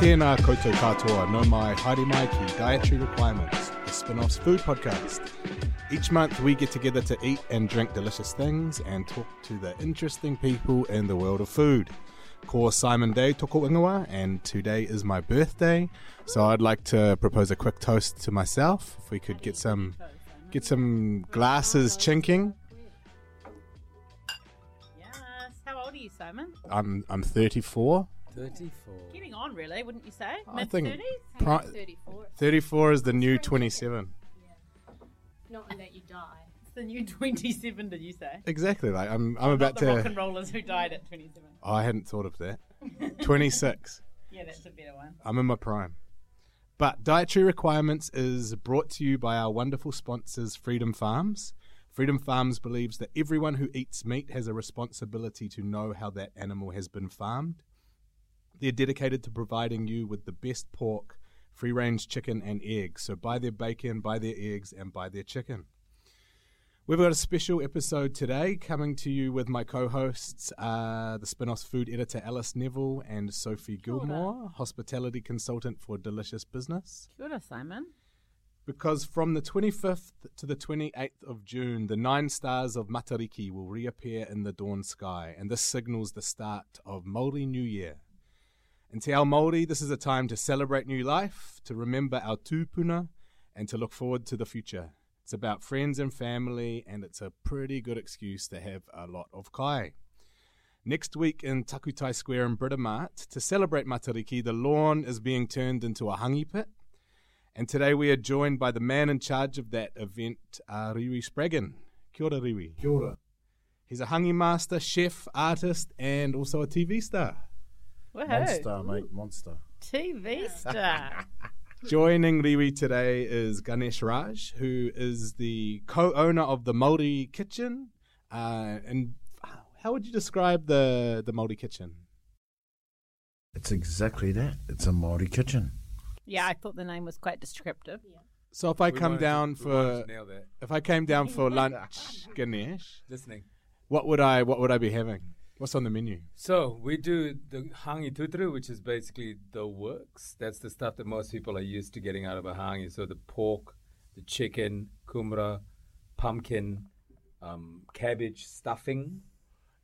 Tēnā koutou katoa, nau mai, haere mai ki Dietary Requirements, the spin-off's food podcast. Each month we get together to eat and drink delicious things and talk to the interesting people in the world of food. Ko Simon Day tōku ingoa, and today is my birthday, so I'd like to propose a quick toast to myself. If we could get some get some glasses chinking. Yes. How old are you, Simon? I'm I'm 34. 34. Getting on, really, wouldn't you say? I Mid think 30s? pri- 34. 34 is the new 27. Not in that you die. The new 27, did you say? Exactly. Like I'm I'm about the rock to and rollers who died at 27. Oh, I hadn't thought of that. 26. Yeah, that's a better one. I'm in my prime. But Dietary Requirements is brought to you by our wonderful sponsors, Freedom Farms. Freedom Farms believes that everyone who eats meat has a responsibility to know how that animal has been farmed. They're dedicated to providing you with the best pork, free range chicken, and eggs. So buy their bacon, buy their eggs, and buy their chicken. We've got a special episode today coming to you with my co hosts, uh, the Spinoff's food editor Alice Neville and Sophie Gilmour, hospitality consultant for Delicious Business. Kia ora, Simon. Because from the 25th to the 28th of June, the nine stars of Matariki will reappear in the dawn sky, and this signals the start of Māori New Year. And Te Ao Māori, this is a time to celebrate new life, to remember our tūpuna, and to look forward to the future. It's about friends and family, and it's a pretty good excuse to have a lot of kai. Next week in Takutai Square in Britomart, to celebrate Matariki, the lawn is being turned into a hangi pit. And today we are joined by the man in charge of that event, uh, Rewi Spraggon. Kia ora, Rewi. Kia ora. He's a hangi master, chef, artist, and also a TV star. Woohoo. Monster, mate, monster. TV star. Joining Rewi today is Ganesh Raj, who is the co-owner of the Māori Kitchen. Uh, and how would you describe the the Māori Kitchen? It's exactly that. It's a Māori kitchen. yeah, I thought the name was quite descriptive. So if I We come down to- for to nail that. if I came down for lunch, Ganesh, Listening. what would I what would I be having? What's on the menu? So we do the hangi tuturu, which is basically the works. That's the stuff that most people are used to getting out of a hangi. So the pork, the chicken, kumara, pumpkin, um, cabbage stuffing,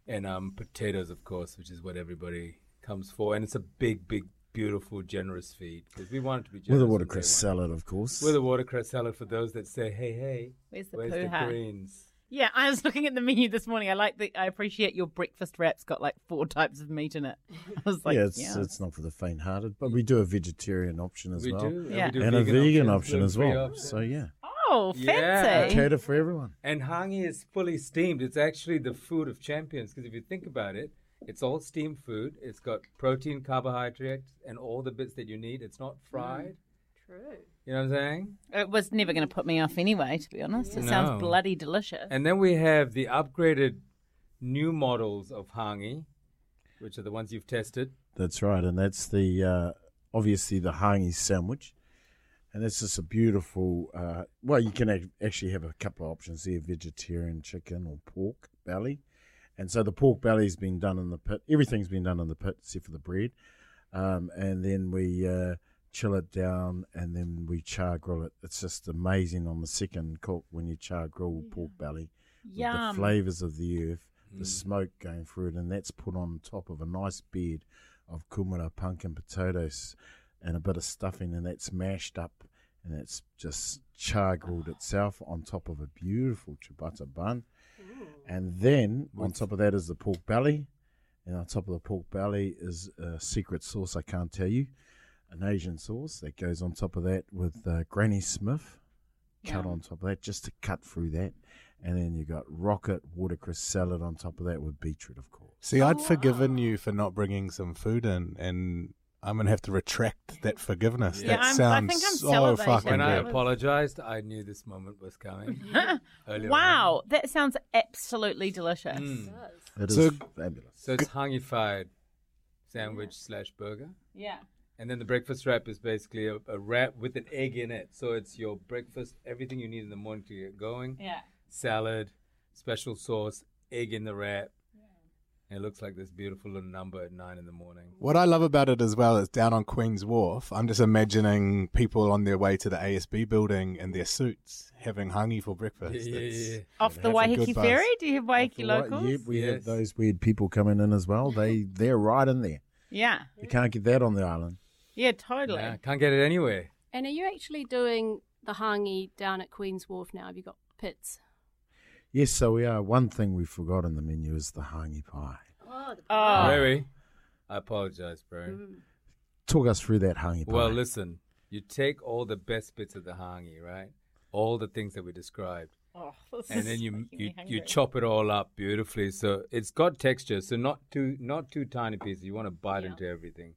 and um, potatoes, of course, which is what everybody comes for. And it's a big, big, beautiful, generous feed because we want it to be With generous. a on watercress salad, of course. With a watercress salad for those that say, "Hey, hey, Where's the where's the greens?" Yeah, I was looking at the menu this morning. I like the. I appreciate your breakfast wrap's got like four types of meat in it. I was like, yeah, yeah, it's, it's not for the faint-hearted, but we do a vegetarian option as we well, do, Yeah. we do and a vegan option as well. options. So yeah, oh, Yeah. fancy. cater for everyone. And hangi is fully steamed. It's actually the food of champions because if you think about it, it's all steamed food. It's got protein, carbohydrates, and all the bits that you need. It's not fried. True. You know what I'm saying? It was never going to put me off anyway, to be honest. It No. sounds bloody delicious. And then we have the upgraded new models of hangi, which are the ones you've tested. That's right, and that's the uh, obviously the hangi sandwich, and it's just a beautiful. Uh, well, you can ac- actually have a couple of options there: vegetarian chicken or pork belly, And so the pork belly's been done in the pit. Everything's been done in the pit except for the bread. Um, and then we uh, chill it down and then we char grill it. It's just amazing on the second cook when you char grill pork belly. With the flavours of the earth, the mm. smoke going through it, and that's put on top of a nice bed of kumara, pumpkin potatoes, and a bit of stuffing, and that's mashed up, and it's just char grilled itself on top of a beautiful ciabatta bun. And then on top of that is the pork belly, and on top of the pork belly is a secret sauce I can't tell you, an Asian sauce that goes on top of that with uh, Granny Smith cut on top of that just to cut through that. And then you got rocket watercress salad on top of that with beetroot, of course. See, I'd forgiven you for not bringing some food in, and I'm gonna have to retract that forgiveness. Yeah, that I'm- I think I'm so salivating. fucking When I apologized, I knew this moment was coming. earlier Wow, that sounds absolutely delicious. on. Mm. It is So- fabulous. So it's hangified sandwich slash burger. Yeah. And then the breakfast wrap is basically a, a wrap with an egg in it. So it's your breakfast, everything you need in the morning to get going. Yeah. Salad, special sauce, egg in the wrap. And it looks like this beautiful little number at nine in the morning. What I love about it as well is down on Queen's Wharf. I'm just imagining people on their way to the ASB building in their suits having hangi for breakfast. Yeah, yeah, yeah. Off the That's a Waiheke. Ferry? Do you have Waiheke Right, locals? yeah, we Yes. have those weird people coming in as well. They they're right in there. Yeah. You can't get that on the island. Yeah, totally. Nah, can't get it anywhere. And are you actually doing the hangi down at Queen's Wharf now? Have you got pits? Yes, so we are. One thing we forgot on the menu is the hangi pie. Oh, Very. I apologize, bro. Mm. Talk us through that hangi pie. Well, listen, you take all the best bits of the hangi, right? All the things that we described. oh, and then you you, you chop it all up beautifully so it's got texture so not too not too tiny pieces you want to bite into everything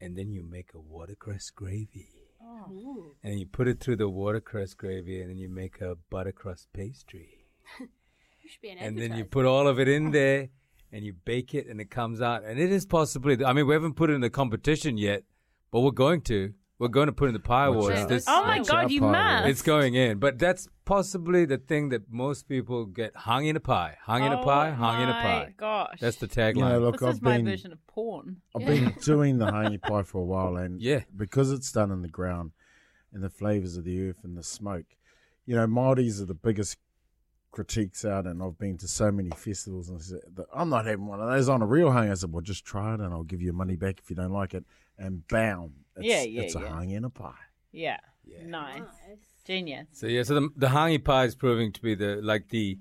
and then you make a watercress gravy. Oh. and you put it through the watercress gravy and then you make a buttercrust pastry. You should be an and then you put all of it in there and you bake it and it comes out. And it is possibly i mean we haven't put it in the competition yet but we're going to we're going to put in the pie Watch awards out. this Oh my god, you pie must. it's going in, but that's possibly the thing that most people get hung in a pie, hung in a Oh pie, hung in a my pie. Gosh. That's the you know, tagline. look, this I've is my version of porn. I've been doing the hangi pie for a while, and Yeah. because it's done in the ground and the flavors of the earth and the smoke, you know, Māoris are the biggest critiques out, and I've been to so many festivals, and I said, I'm not having one of those on a real hangi. I said, well, just try it, and I'll give you money back if you don't like it, and bam, it's, Yeah, yeah, it's a yeah. hangi in a pie. Yeah. Nice. Genius. So yeah, so the the hangi pie is proving to be the like the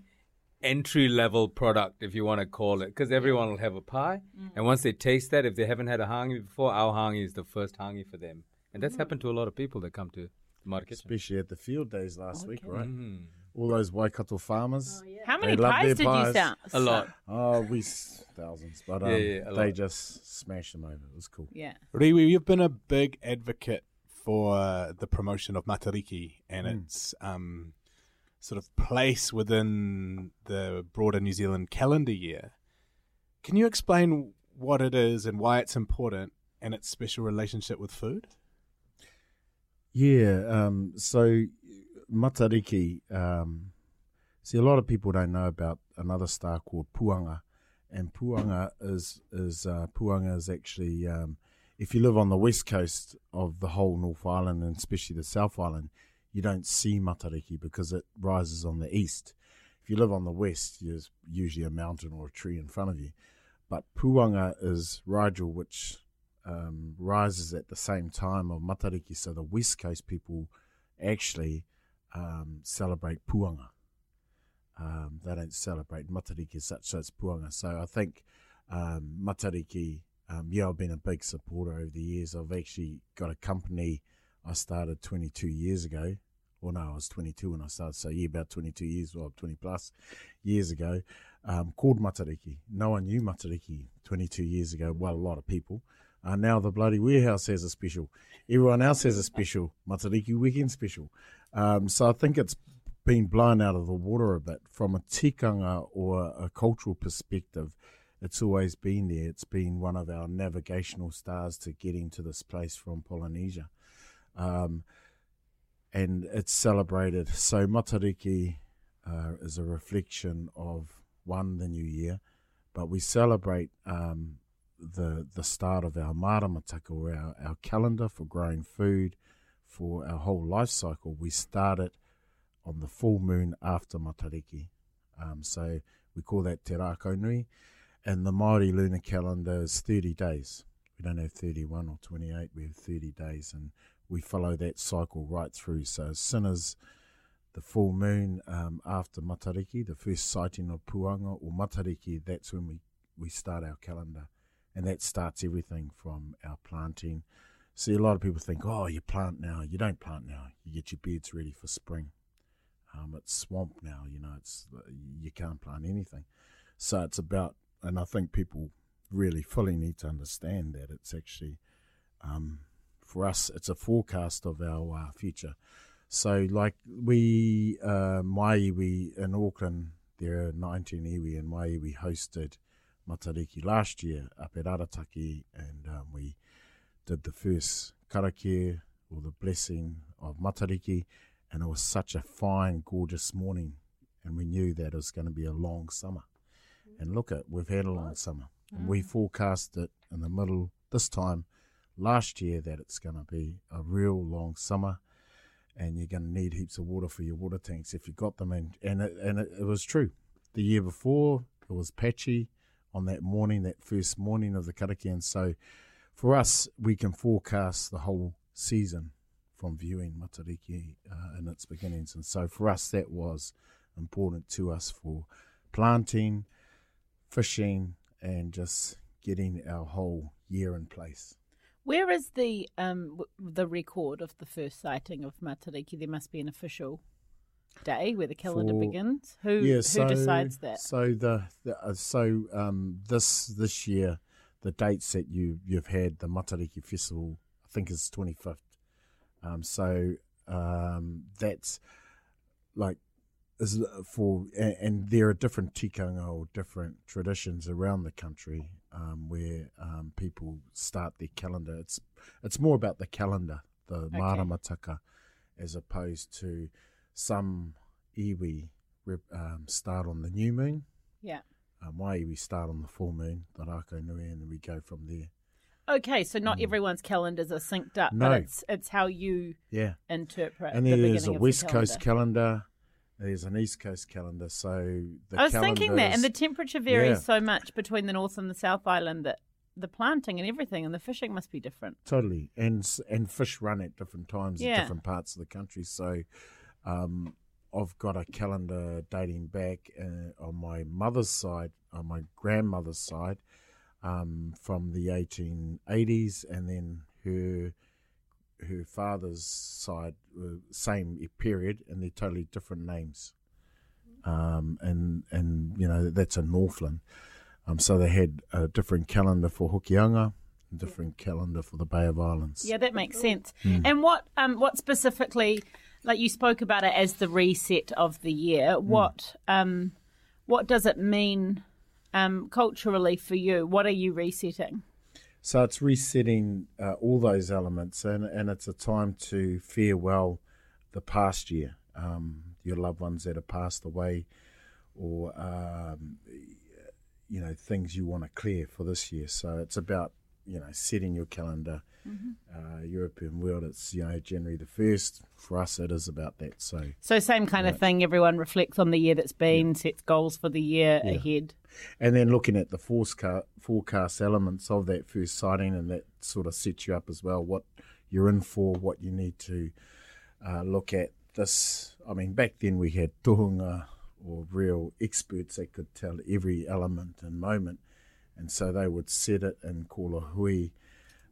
entry level product, if you want to call it, because everyone will have a pie, Mm. and once they taste that, if they haven't had a hangi before, our hangi is the first hangi for them, and Mm. that's happened to a lot of people that come to the market, Especially at the field days last week, right? Mm. All those Waikato farmers. How many They love pies their did you sell? A lot. Oh, we thousands, but um, Yeah, yeah, they just smashed them over. It was cool. Yeah. Rewi, you've been a big advocate for the promotion of Matariki and Mm. its um, sort of place within the broader New Zealand calendar year. Can you explain what it is and why it's important and its special relationship with food? Yeah. Um, so Matariki. Um, see, a lot of people don't know about another star called Puanga, and Puanga is is uh, Puanga is actually um, if you live on the west coast of the whole North Island and especially the South Island, you don't see Matariki because it rises on the east. If you live on the west, there's usually a mountain or a tree in front of you. But Puanga is Rigel, which um, rises at the same time of Matariki. So the West Coast people actually um, celebrate Puanga. Um, they don't celebrate Matariki as such, it's Puanga. So I think um, Matariki, um, yeah, I've been a big supporter over the years. I've actually got a company I started 22 years ago. Well, no, I was 22 when I started, so yeah, about 22 years, well, 20 plus years ago, um, called Matariki. No one knew Matariki 22 years ago. Well, a lot of people. Uh, now the bloody warehouse has a special. Everyone else has a special Matariki weekend special. Um, so I think it's been blown out of the water a bit from a tikanga or a cultural perspective. It's always been there. It's been one of our navigational stars to getting to this place from Polynesia. Um, and it's celebrated. So Matariki uh, is a reflection of one, the new year, but we celebrate um, the the start of our maramataka or our, our calendar for growing food for our whole life cycle. We start it on the full moon after Matariki. Um, so we call that Te. And the Māori lunar calendar is 30 days. We don't have 31 or 28, we have 30 days. And we follow that cycle right through. So as soon as the full moon um, after Matariki, the first sighting of Puanga or Matariki, that's when we, we start our calendar. And that starts everything from our planting. See, a lot of people think, oh, you plant now. You don't plant now. You get your beds ready for spring. Um, it's swamp now, you know. It's you can't plant anything. So it's about, and I think people really fully need to understand that it's actually, um, for us, it's a forecast of our uh, future. So, like we, uh, Maiiwi in Auckland, there are 19 iwi in Maiiwi hosted Matariki last year up at Arataki, and um, we did the first karakia or the blessing of Matariki, and it was such a fine, gorgeous morning, and we knew that it was going to be a long summer. And look at we've had a long summer, and mm. we forecast it in the middle this time last year that it's going to be a real long summer, and you're going to need heaps of water for your water tanks if you got them. And and it, and it, it was true. The year before it was patchy on that morning, that first morning of the karakia, and so for us, we can forecast the whole season from viewing Matariki uh, in its beginnings. And so for us, that was important to us for planting, fishing, and just getting our whole year in place. Where is the um w- the record of the first sighting of Matariki? There must be an official day where the calendar For- begins. Who yeah, who so, decides that? So the, the uh, so um, this this year, the dates that you you've had the Matariki Festival, I think is twenty fifth. Um, so um, that's like is for and, and there are different tikanga or different traditions around the country um, where um, people start their calendar. It's it's more about the calendar, the Okay. maramataka, as opposed to some iwi um, start on the new moon. Yeah. Um, iwi start on the full moon, the Rakaunui, and then we go from there. Okay, so not everyone's calendars are synced up, Mm. No. but it's it's how you Yeah. interpret. and the there's a of the West Coast calendar. calendar. There's an East Coast calendar. So the I was thinking that, and the temperature varies Yeah. so much between the North and the South Island that the planting and everything and the fishing must be different. Totally, and and fish run at different times Yeah. in different parts of the country. So, um, I've got a calendar dating back uh, on my mother's side, on my grandmother's side, um, from the 1880s, and then her her father's side, uh, same period, and they're totally different names. Um, and and you know that's in Northland. Um, so they had a different calendar for Hokianga, a different calendar for the Bay of Islands. Yeah, that makes sense. Hmm. And what um what specifically, like you spoke about it as the reset of the year. Hmm. What um what does it mean um culturally for you? What are you resetting? So it's resetting uh, all those elements, and, and it's a time to farewell the past year, um, your loved ones that have passed away, or um, you know things you want to clear for this year. So it's about you know setting your calendar. Uh, European world, it's you know January the first. For us, it is about that. So So same kind of thing. Everyone reflects on the year that's been, sets goals for the year ahead. and then looking at the forecast, forecast elements of that first sighting, and that sort of sets you up as well. What you're in for, what you need to uh, look at. This, I mean, back then we had tohunga or real experts that could tell every element and moment, and so they would set it and call a hui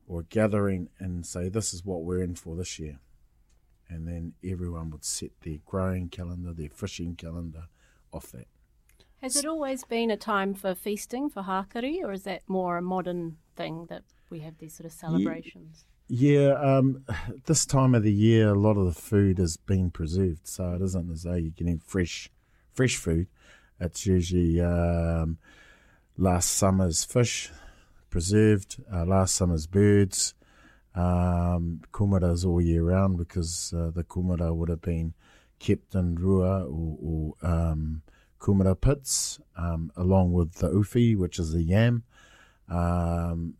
or a gathering and say, "This is what we're in for this year." And then everyone would set their growing calendar, their fishing calendar off that. Has it always been a time for feasting for Hakari, or is that more a modern thing that we have these sort of celebrations? Yeah, um, this time of the year, a lot of the food is being preserved, so it isn't as though you're getting fresh, fresh food. It's usually um, last summer's fish preserved, uh, last summer's birds, um, kumaras all year round because uh, the kumara would have been kept in rua or, or um, kumara pits, um, along with the ufi, which is the yam. Um,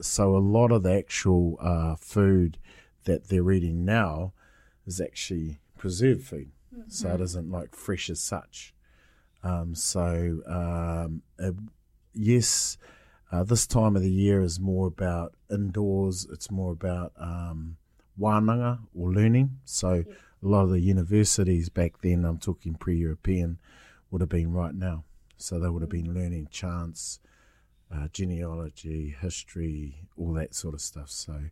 so a lot of the actual uh, food that they're eating now is actually preserved food, so it isn't like fresh as such. Um, so um, uh, yes, uh, this time of the year is more about indoors. It's more about um, wānanga or learning. So a lot of the universities back then, I'm talking pre-European, would have been right now. So they would have been learning chants, uh, genealogy, history, all that sort of stuff. So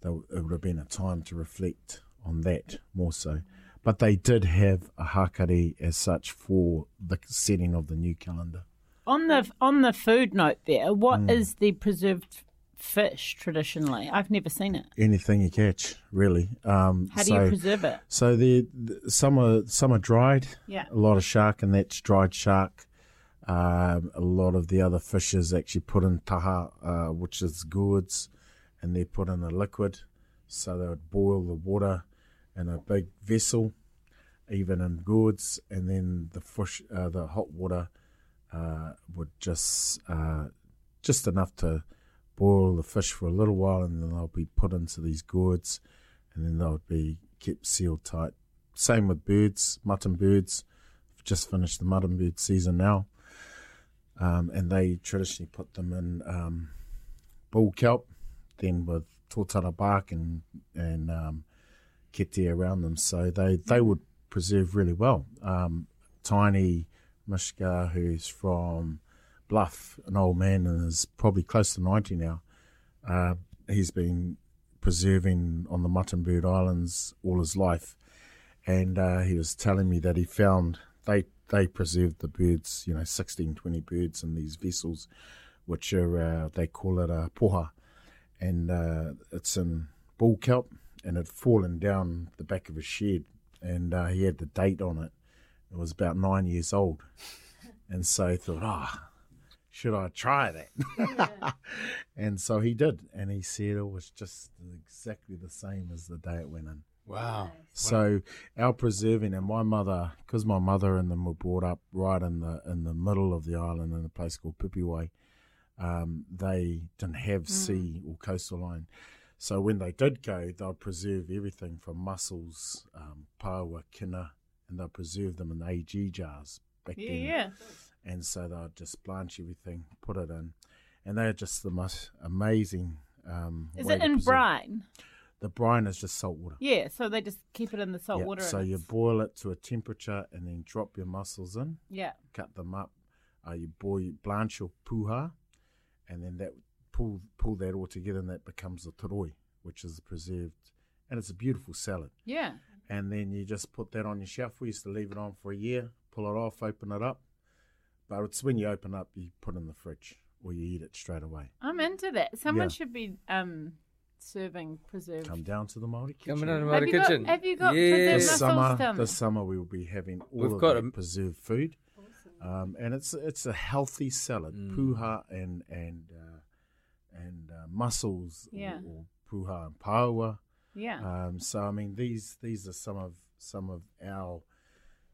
they, it would have been a time to reflect on that more so. But they did have a hakari as such for the setting of the new calendar. On the on the food note, there, what is Hmm. the preserved fish traditionally? I've never seen it. Anything you catch, really. Um, How do so, you preserve it? So the some are some are dried. Yeah. A lot of shark, and that's dried shark. Um, a lot of the other fishes actually put in taha, uh, which is gourds, and they're put in a liquid. So they would boil the water in a big vessel, even in gourds, and then the fish, uh, the hot water, uh, would just uh, just enough to boil the fish for a little while, and then they'll be put into these gourds, and then they'll be kept sealed tight. Same with birds, mutton birds. Just finished the mutton bird season now, um, and they traditionally put them in um, bull kelp, then with tōtara bark and and um, kete around them, so they they would preserve really well. Um, Tiny Mishka, who's from Bluff, an old man and is probably close to ninety now. Uh, he's been preserving on the Muttonbird Islands all his life, and uh, he was telling me that he found they they preserved the birds, you know, 16, 20 birds in these vessels, which are uh, they call it a poha, and uh, it's in bull kelp, and it fallen down the back of his shed, and uh, he had the date on it. It was about nine years old, and so he thought, ah. should I try that? and so he did, and he said it was just exactly the same as the day it went in. Wow. So our preserving and my mother, because my mother and them were brought up right in the in the middle of the island in a place called Pipiwai, um, they didn't have sea or coastal line. So when they did go, they'll preserve everything from mussels, um, paua, kina, and they'll preserve them in Agee jars back Yeah, then yeah. and so they'll just blanch everything, put it in, and they're just the most amazing. Um, Is it in preserve- brine? The brine is just salt water. Yeah, so they just keep it in the salt Yeah, water. So you boil it to a temperature and then drop your mussels in, yeah. cut them up. Uh, you boil, blanch your puha, and then that pull pull that all together, and that becomes the toroi, which is preserved, and it's a beautiful salad. Yeah. And then you just put that on your shelf. We used to leave it on for a year, pull it off, open it up. But it's when you open up, you put it in the fridge or you eat it straight away. I'm into that. Someone Yeah. should be um, serving preserved. Come down to the Maori kitchen. Coming out of Have my you got- kitchen. have you got yeah. preserved this mussels summer, down this summer we will be having all We've of got that a- preserved food, um, and it's it's a healthy salad. Mm. Puha and and uh, and uh, mussels, or- Yeah. or, puha and paua. Yeah. Um, so I mean, these these are some of some of our,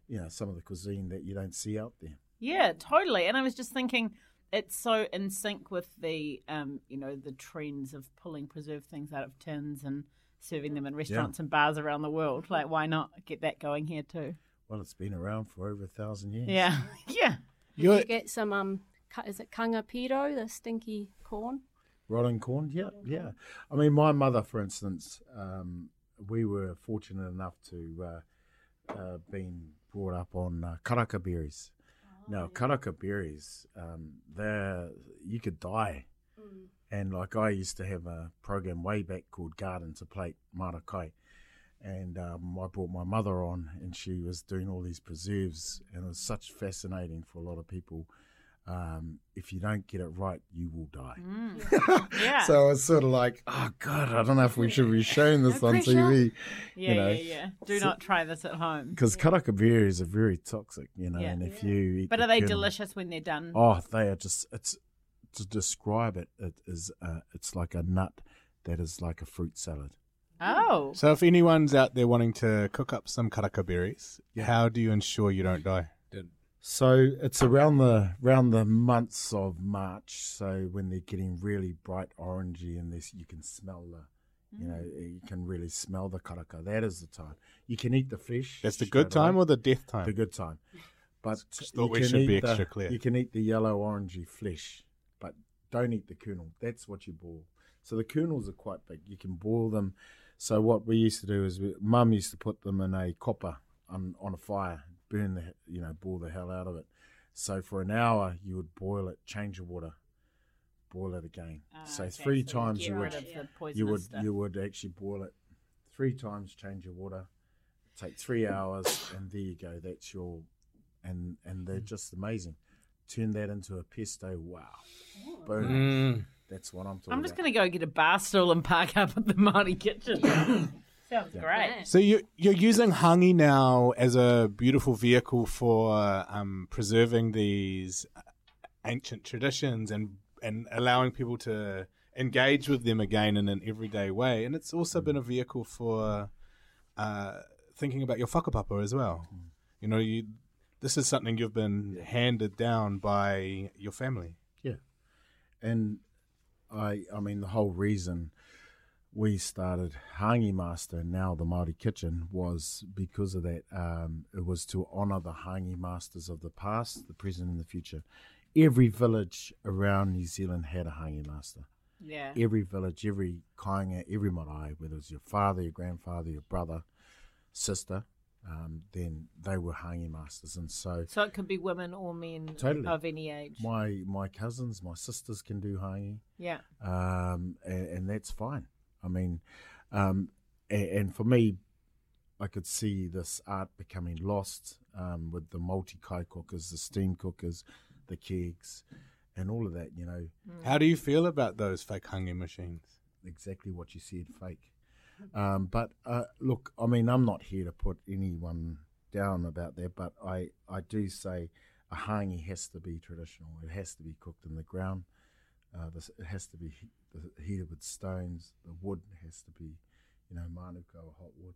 you know, some of the cuisine that you don't see out there. Yeah, totally. And I was just thinking, it's so in sync with the, um, you know, the trends of pulling preserved things out of tins and serving them in restaurants and bars around the world. Like, why not get that going here too? Well, it's been around for over a thousand years. Yeah, yeah. Did you get some um is it kanga piro, the stinky corn? Rotting corn, yeah, yeah. I mean, my mother, for instance, um, we were fortunate enough to uh, uh, been brought up on uh, karaka berries. now, karaka berries, um, they're you could die, and like I used to have a program way back called Garden to Plate Marakai, and um, I brought my mother on, and she was doing all these preserves, and it was such fascinating for a lot of people. Um, if you don't get it right, you will die. Yeah. So it's sort of like, oh god, I don't know if we should be showing this No on pressure. TV, yeah, you know, yeah, yeah. Do so- not try this at home. because karaka berries are very toxic, you know. Yeah. And if you eat But the are they kernel- delicious when they're done? Oh, they are just. It's to describe it. It is. Uh, it's like a nut that is like a fruit salad. Oh. So if anyone's out there wanting to cook up some karaka berries, how do you ensure you don't die? Don't So it's around the around the months of March. So when they're getting really bright orangey, and this you can smell the, you know, Mm. you can really smell the karaka. That is the time you can eat the fish. That's the good time away. or the death time? the good time. But thought you we can should be eat the- extra clear. You can eat the yellow orangey flesh, but don't eat the kernel. That's what you boil. So the kernels are quite big. You can boil them. So what we used to do is, we, Mum used to put them in a copper on on a fire, burn the you know boil the hell out of it. So for an hour you would boil it, change the water, boil it again. Ah, so okay, three so times you would you would stuff. you would actually boil it three times, change your water, take three hours, and there you go. That's your and and they're just amazing. Turn that into a pesto. Wow, boom. Mm. That's what I'm talking I'm just about. going to go get a bar stool and park up at the Māori kitchen. Sounds great. So you you're using hangi now as a beautiful vehicle for um, preserving these ancient traditions and and allowing people to engage with them again in an everyday way. And it's also been a vehicle for uh, thinking about your whakapapa as well. You know, you this is something you've been handed down by your family. Yeah, and I I mean the whole reason we started Hangi Master and now the Maori Kitchen was because of that. Um, it was to honour the Hangi Masters of the past, the present, and the future. Every village around New Zealand had a Hangi Master. Yeah. Every village, every kainga, every marae, whether it was your father, your grandfather, your brother, sister, um, then they were Hangi Masters. And so So it could be women or men Totally. of any age. my my cousins, my sisters can do Hangi. Yeah. um, and, and that's fine. I mean, um, and, and for me, I could see this art becoming lost um, with the multi kai cookers, the steam cookers, the kegs, and all of that. You know, How do you feel about those fake hangi machines? exactly what you said, fake. Um, but uh, look, I mean, I'm not here to put anyone down about that, but I, I do say a hangi has to be traditional. It has to be cooked in the ground. Uh, this, it has to be heated with stones. The wood has to be, you know, manuka or hot wood.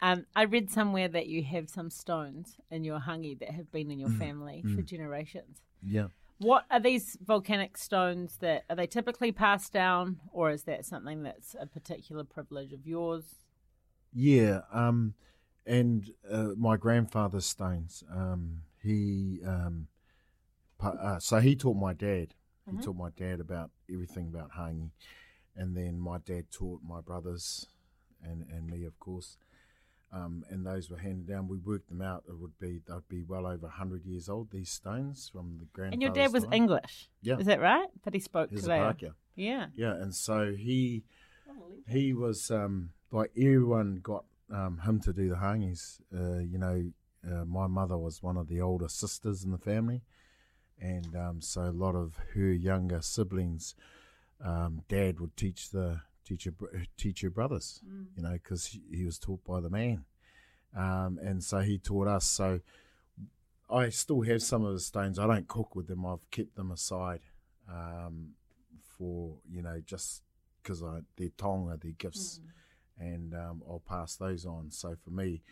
Um, I read somewhere that you have some stones in your hangi that have been in Mm. your family for generations. Yeah. What are these volcanic stones that are they typically passed down, or is that something that's a particular privilege of yours? Yeah, um, and uh, my grandfather's stones. Um, he um, pa- uh, so he taught my dad. He taught my dad about everything about hangi, and then my dad taught my brothers and and me, of course. Um, and those were handed down. We worked them out. It would be they'd be well over hundred years old. These stones from the grandfather's And your dad was time. English, Yeah. is that right? But he spoke He's a Pākehā. Yeah. Yeah, and so he he was um, like everyone got um, him to do the hangis. Uh, you know, uh, my mother was one of the older sisters in the family, and um, so a lot of her younger siblings, um, dad would teach the teacher br- teach her brothers. You know, because he, he was taught by the man, um, and so he taught us. So I still have some of the stones. I don't cook with them. I've kept them aside um, for you know just because I they're taonga, they're gifts, and um, I'll pass those on. So for me,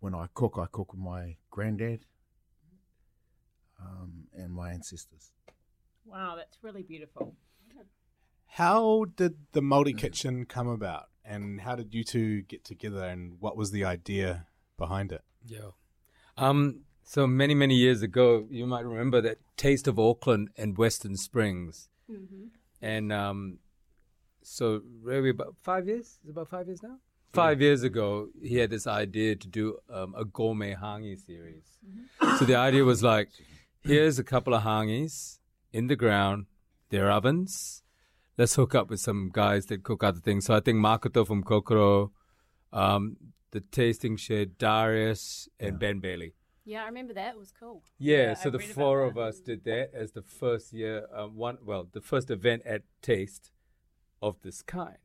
when I cook, I cook with my granddad um, and my ancestors. Wow, that's really beautiful. How did the Māori Kitchen come about, and how did you two get together, and what was the idea behind it? Yeah. Um, so many, many years ago, you might remember that Taste of Auckland and Western Springs. And um, so, really, about five years? Is it about five years now? Five years ago, he had this idea to do um, a gourmet hangi series. So the idea was like, here's a couple of hangis in the ground, they're ovens. Let's hook up with some guys that cook other things. So I think Makoto from Cocoro, um, the tasting shed, Darius, and Ben Bayly. Yeah, I remember that. It was cool. Yeah, Yeah, so I the four of that. us did that as the first year, um, one well, the first event at Taste of this kind.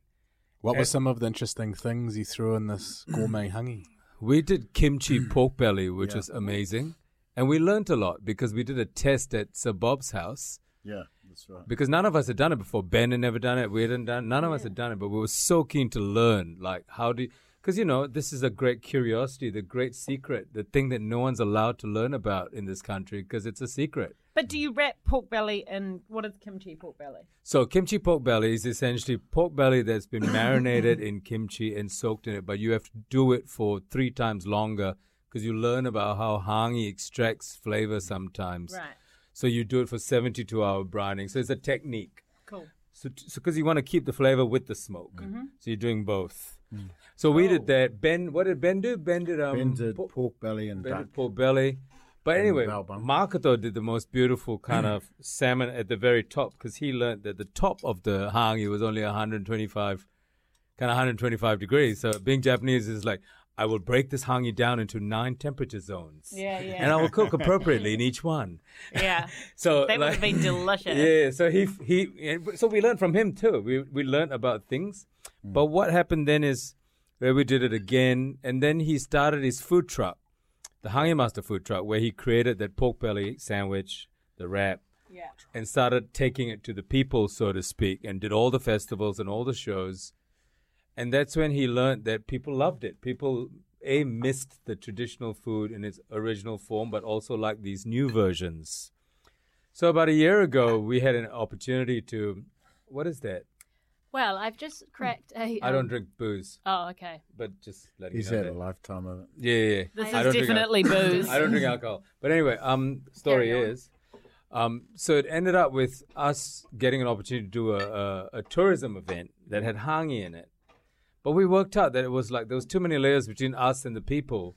What were Uh, some of the interesting things you threw in this gourmet hangi? We did kimchi pork belly, which was amazing, and we learned a lot because we did a test at Sir Bob's house Yeah, that's right. because none of us had done it before. Ben had never done it. We hadn't done. None of us had done it, but we were so keen to learn. Like, how do? Because, you know, this is a great curiosity, the great secret, the thing that no one's allowed to learn about in this country because it's a secret. But do you wrap pork belly in what is kimchi pork belly? So, kimchi pork belly is essentially pork belly that's been marinated in kimchi and soaked in it, but you have to do it for three times longer because you learn about how hangi extracts flavor sometimes. Right. So, you do it for 72 hour brining. So, it's a technique. Cool. So, so because you want to keep the flavor with the smoke, Mm-hmm. so you're doing both. So we Oh. did that. Ben, what did Ben do? Ben did um, Ben did po- pork belly and Ben duck. did pork belly. But And anyway, bell. Makoto did the most beautiful kind of salmon at the very top because he learned that the top of the hangi was only 125, kind of 125 degrees. So being Japanese is like, I will break this hangi down into nine temperature zones. Yeah, yeah. And I will cook appropriately in each one. Yeah. So That would like- have been delicious. Yeah, so he he so we learned from him too. We we learned about things. Mm. But what happened then is where we did it again, and then he started his food truck, the Hangi Master food truck, where he created that pork belly sandwich, the wrap, Yeah. and started taking it to the people, so to speak, and did all the festivals and all the shows. And that's when he learned that people loved it. People a missed the traditional food in its original form, but also like these new versions. So about a year ago, we had an opportunity to. What is that? Well, I've just cracked a. I don't um, drink booze, Oh, okay. but just letting He's you know had a lifetime of it. Yeah, yeah. yeah. This I is don't drink al- definitely booze. I don't drink alcohol. But anyway, um, story is, um, so it ended up with us getting an opportunity to do a, a, a tourism event that had hangi in it. But we worked out that it was like there was too many layers between us and the people,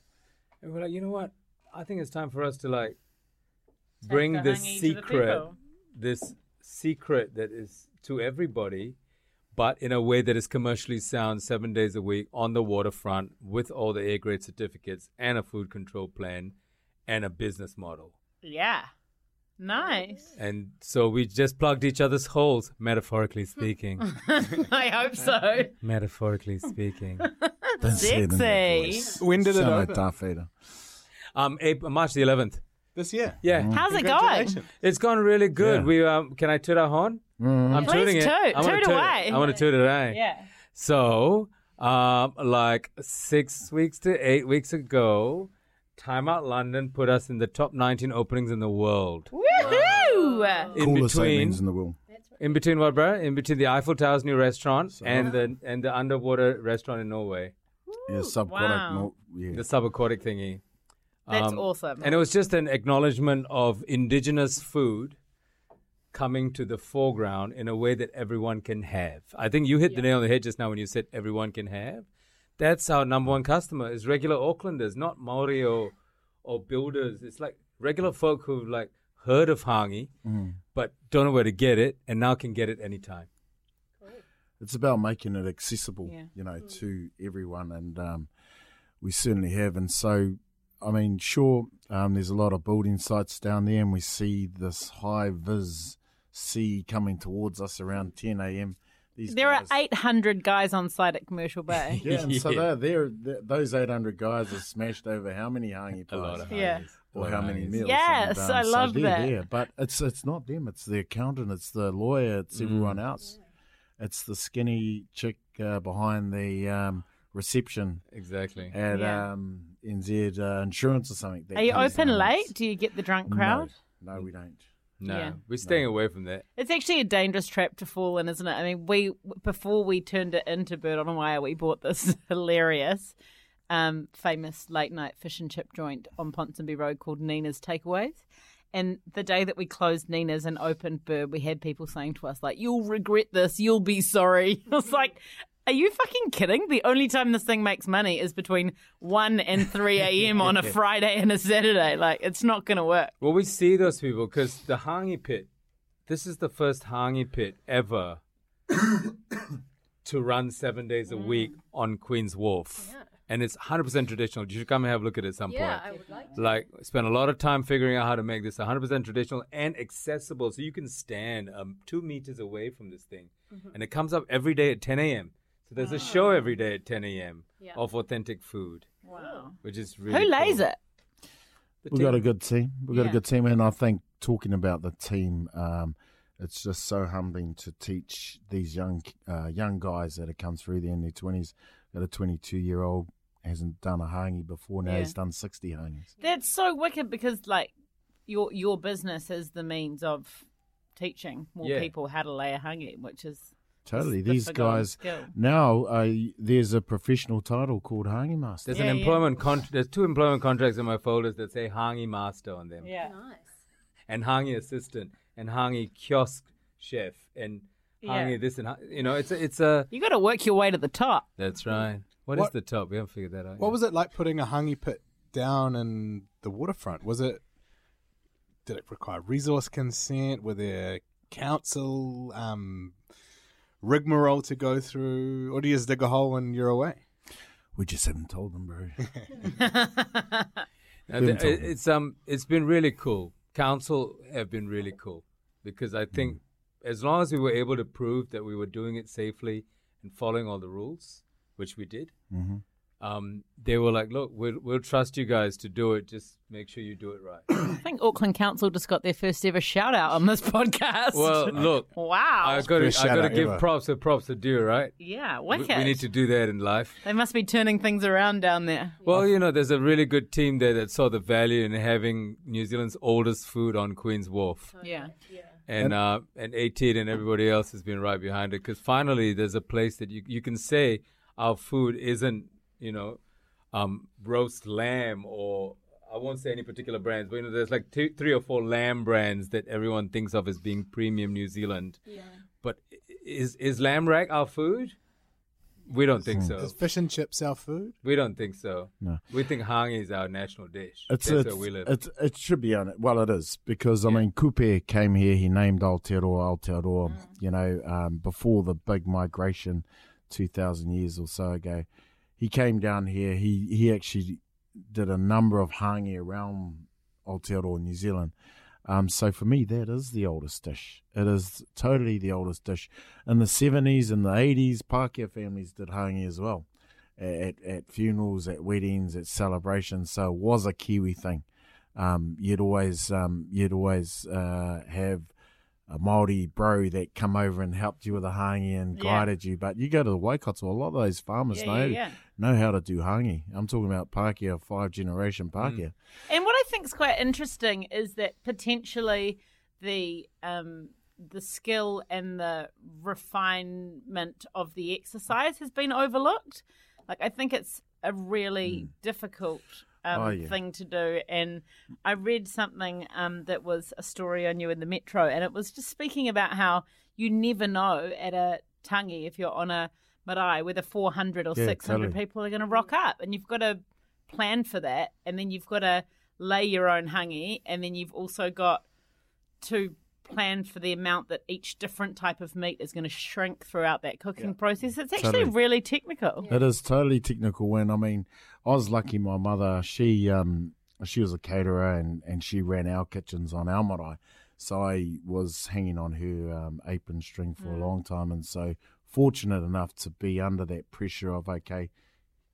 and we're like, you know what? I think it's time for us to like bring this hangi to the secret, this secret that is to everybody, but in a way that is commercially sound, seven days a week on the waterfront with all the air grade certificates and a food control plan and a business model. Yeah. Nice. And so we just plugged each other's holes, metaphorically speaking. I hope so. metaphorically speaking. Don't say it in that Sexy. voice. When did it Sound like open? Darth Vader. Um, April, March the 11th. This year. Yeah, How's it going? Congratulations. it's gone really good. Yeah. We um, can I toot our horn? I'm Please tooting it. toot. I wanna Toot it. away. I want to toot it. eh? Yeah. So, um, like six weeks to eight weeks ago, Time Out London put us in the top 19 openings in the world. Woohoo! In Coolest between, openings in the world. in between what, bro? In between the Eiffel Tower's new restaurant and the and the underwater restaurant in Norway, Yeah, subaquatic. Wow. No, yeah. the subaquatic thingy. That's Um, awesome. And it was just an acknowledgement of indigenous food coming to the foreground in a way that everyone can have. I think you hit the nail on the head just now when you said everyone can have. That's our number one customer is regular Aucklanders, not Maori or, or builders. It's like regular folk who've like heard of hangi, but don't know where to get it and now can get it anytime. It's about making it accessible, Yeah. you know, to everyone, and um, we certainly have. And so, I mean, sure, um, there's a lot of building sites down there, and we see this high vis sea coming towards us around 10 a.m. These there are 800 guys on site at Commercial Bay. Yeah, and so Yeah. they're, they're, they're- those 800 guys are smashed over how many hangi A pies? lot of Yeah. or how many hangis. meals. Yes, and, I love they're that. there. But it's it's not them. It's the accountant. It's the lawyer. It's everyone Mm. else. It's the skinny chick uh, behind the um, reception Exactly. at Yeah. um, NZ uh, Insurance or something. Are you open late? Do you get the drunk crowd? No, no, we don't. No, Yeah. we're staying away from that. It's actually a dangerous trap to fall in, isn't it? I mean, we before we turned it into Bird on a Wire, we bought this hilarious, um, famous late night fish and chip joint on Ponsonby Road called Nina's Takeaways. And the day that we closed Nina's and opened Bird, we had people saying to us like, "You'll regret this. You'll be sorry." I was like. Are you fucking kidding? The only time this thing makes money is between 1 and 3 a.m. on a Friday and a Saturday. Like, it's not going to work. Well, we see those people because the Hangi pit, this is the first Hangi pit ever to run seven days a week on Queen's Wharf. And it's 100% traditional. You should come and have a look at it at some Yeah, point. I would like to. Like, spend a lot of time figuring out how to make this 100% traditional and accessible so you can stand um, two meters away from this thing. Mm-hmm. And it comes up every day at 10 a.m. So there's a show every day at 10 a.m. Yeah. of authentic food, Wow. which is really Who lays cool. it? We've got a good team. We've got Yeah. a good team, and I think talking about the team, um, it's just so humbling to teach these young uh, young guys that have come through there in their twenties. Got a twenty two year old hasn't done a hangi before now. Yeah. He's done sixty hangis. That's so wicked because like your your business is the means of teaching more Yeah. people how to lay a hangi, which is Totally, the these guys skill. now. Uh, there's a professional title called hangi master. There's Yeah, an yeah. employment con- There's two employment contracts in my folders that say Hangi Master on them, Yeah. Nice. and Hangi Assistant, and Hangi Kiosk Chef, and Hangi Yeah. this and Hangi- you know, it's a, it's a. You got to work your way to the top. That's right. What is the top? We haven't figured that out. What yet. was it like putting a hangi pit down in the waterfront? Was it? Did it require resource consent? Were there council um, rigmarole to go through, or do you just dig a hole and you're away? We just haven't told them, bro. No, the- it- told. it's um, it's been really cool. Council have been really cool because I think as long as we were able to prove that we were doing it safely and following all the rules, which we did, hmm um, they were like, "Look, we'll we'll trust you guys to do it. Just make sure you do it right." I think Auckland Council just got their first ever shout out on this podcast. well, look, wow. I got to First I got to give ever. props where props are due, right? yeah, We, wicked. we need to do that in life. They must be turning things around down there. Well, you know, there's a really good team there that saw the value in having New Zealand's oldest food on Queen's Wharf. Yeah. and uh, and 18 and everybody else has been right behind it because finally there's a place that you you can say our food isn't you know um, roast lamb or I won't say any particular brands, but you know there's like two, three or four lamb brands that everyone thinks of as being premium New Zealand. Yeah. But is is lamb rack our food? We don't think so. Is fish and chips our food? We don't think so. No. We think hangi is our national dish. It's, That's it's, where we live. it's, it should be on it. Well, it is because I Yeah. mean, Kupe came here. He named Aotearoa Aotearoa. You know, um, before the big migration, two thousand years or so ago, he came down here. He he actually did a number of hangi around Aotearoa, New Zealand. Um, so for me, that is the oldest dish. It is totally the oldest dish. In the seventies and the eighties, Pākehā families did hangi as well, at at funerals, at weddings, at celebrations. So it was a Kiwi thing. Um, you'd always um, you'd always uh, have a Maori bro that come over and helped you with the hangi and Yeah. guided you. But you go to the Waikato, a lot of those farmers Yeah, know yeah, yeah. Know how to do hangi. I'm talking about Pākehā, five generation Pākehā. And what I think is quite interesting is that potentially the um, the skill and the refinement of the exercise has been overlooked. Like I think it's a really difficult um, Oh, yeah. thing to do. And I read something um, that was a story on you in the Metro, and it was just speaking about how you never know at a tangi if you're on a marae whether 400 or Yeah, 600 totally. people are going to rock up, and you've got to plan for that, and then you've got to lay your own hangi, and then you've also got to plan for the amount that each different type of meat is going to shrink throughout that cooking process. It's actually Totally. really technical. It is totally technical. When I mean, I was lucky. My mother, she um, she was a caterer and and she ran our kitchens on our marae. So I was hanging on her um, apron string for a long time, and so fortunate enough to be under that pressure of okay,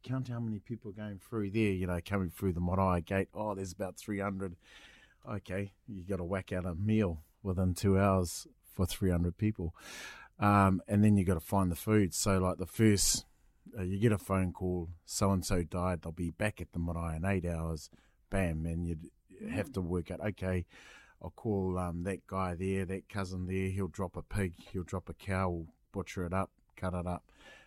count how many people are going through there. You know, coming through the marae gate. Oh, there's about three hundred. Okay, you got to whack out a meal within two hours for three hundred people, um, and then you got to find the food. So like the first uh, you get a phone call, so and so died, they'll be back at the marae in eight hours, bam, and you'd have to work out, okay, I'll call um, that guy there, that cousin there, he'll drop a pig, he'll drop a cow, we'll butcher it up, cut it up,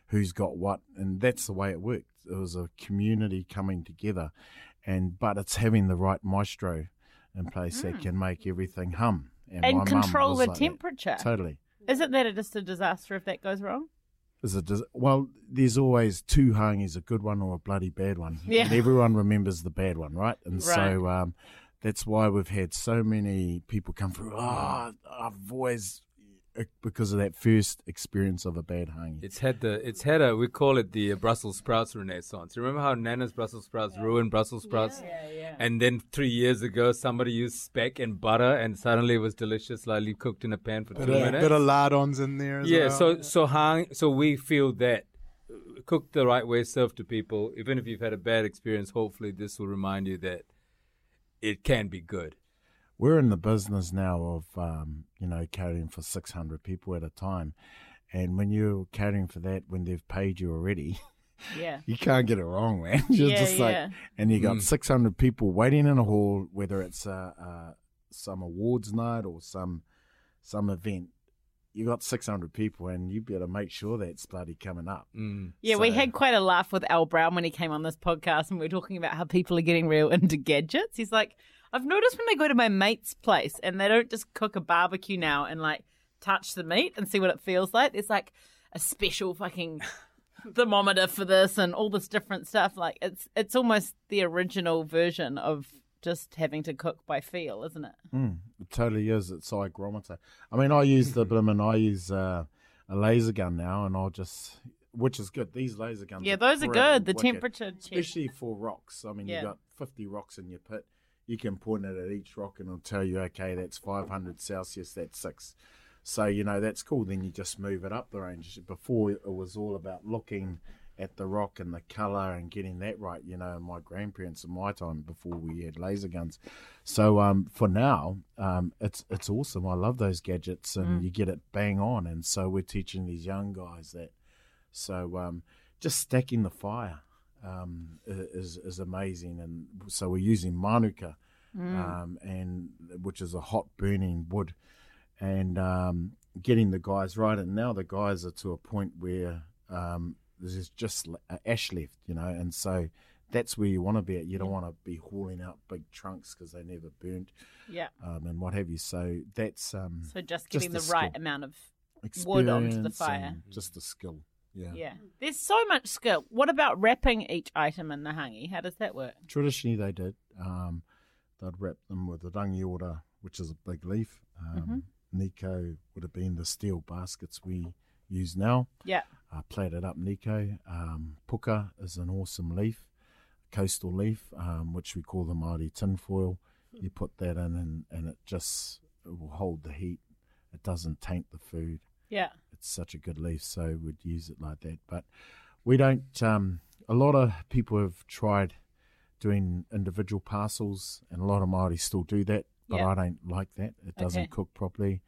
who's got what, and that's the way it worked. It was a community coming together, and but it's having the right maestro in place that can make everything hum. And, And my mum control the like that. temperature. Totally. Isn't that just a disaster if that goes wrong? Is it dis- well? There's always two hangis, a good one or a bloody bad one. Yeah. And everyone remembers the bad one, right? And Right. so um, that's why we've had so many people come through. Oh, I've always because of that first experience of a bad hangi. It's had the it's had a we call it the uh, Brussels sprouts renaissance. Remember how Nana's Brussels sprouts ruined Brussels sprouts? Yeah, yeah. And then three years ago, somebody used speck and butter, and suddenly it was delicious, lightly cooked in a pan for Bit two of, minutes. bit of lardons in there as yeah, well. so so hang so we feel that uh, cooked the right way, served to people. Even if you've had a bad experience, hopefully this will remind you that it can be good. We're in the business now of um, you know catering for 600 people at a time and when you're catering for that when they've paid you already Yeah. you can't get it wrong man you're Yeah, just like yeah. and you got Mm. 600 people waiting in a hall whether it's uh, uh, some awards night or some some event you got 600 people and you better make sure that's bloody coming up Mm. Yeah, we had quite a laugh with Al Brown when he came on this podcast and we were talking about how people are getting real into gadgets. He's like, I've noticed when I go to my mate's place and they don't just cook a barbecue now and like touch the meat and see what it feels like. There's like a special fucking thermometer for this and all this different stuff. Like it's it's almost the original version of just having to cook by feel, isn't it? Mm, it totally is. It's hygrometer. I mean, I use the blimmin', I use uh, a laser gun now, and I'll just, which is good. These laser guns, Yeah, are those are good. The wicked, temperature check. especially for rocks. I mean, Yeah. you've got fifty rocks in your pit. You can point it at each rock, and it'll tell you, okay, that's five hundred Celsius, that's six. So you know that's cool. Then you just move it up the range. Before it was all about looking at the rock and the color and getting that right. You know, my grandparents in my time before we had laser guns. So um, for now, um, it's it's awesome. I love those gadgets, and you get it bang on. And so we're teaching these young guys that. So um, just stacking the fire um, is is amazing, and so we're using manuka, um, and which is a hot burning wood, and um, getting the guys right. And now the guys are to a point where um, there's just ash left, you know, and so that's where you want to be at. You don't want to be hauling out big trunks because they never burnt Yeah. um, and what have you. So that's um, So just Just getting the the, right amount of wood onto the fire. just the skill. Yeah. Yeah. There's so much skill. What about wrapping each item in the hangi? How does that work? Traditionally, they did. Um, they'd wrap them with a rangiora, which is a big leaf. Um, nīkau would have been the steel baskets we use now. Yeah. uh, plaited up nīkau. Um, puka is an awesome leaf, coastal leaf, um, which we call the Māori tinfoil. You put that in, and, and it just it will hold the heat. It doesn't taint the food. Yeah. It's such a good leaf, so we'd use it like that. But we don't. Um, a lot of people have tried doing individual parcels, and a lot of Māori still do that. But Yeah. I don't like that. It doesn't Okay. cook properly.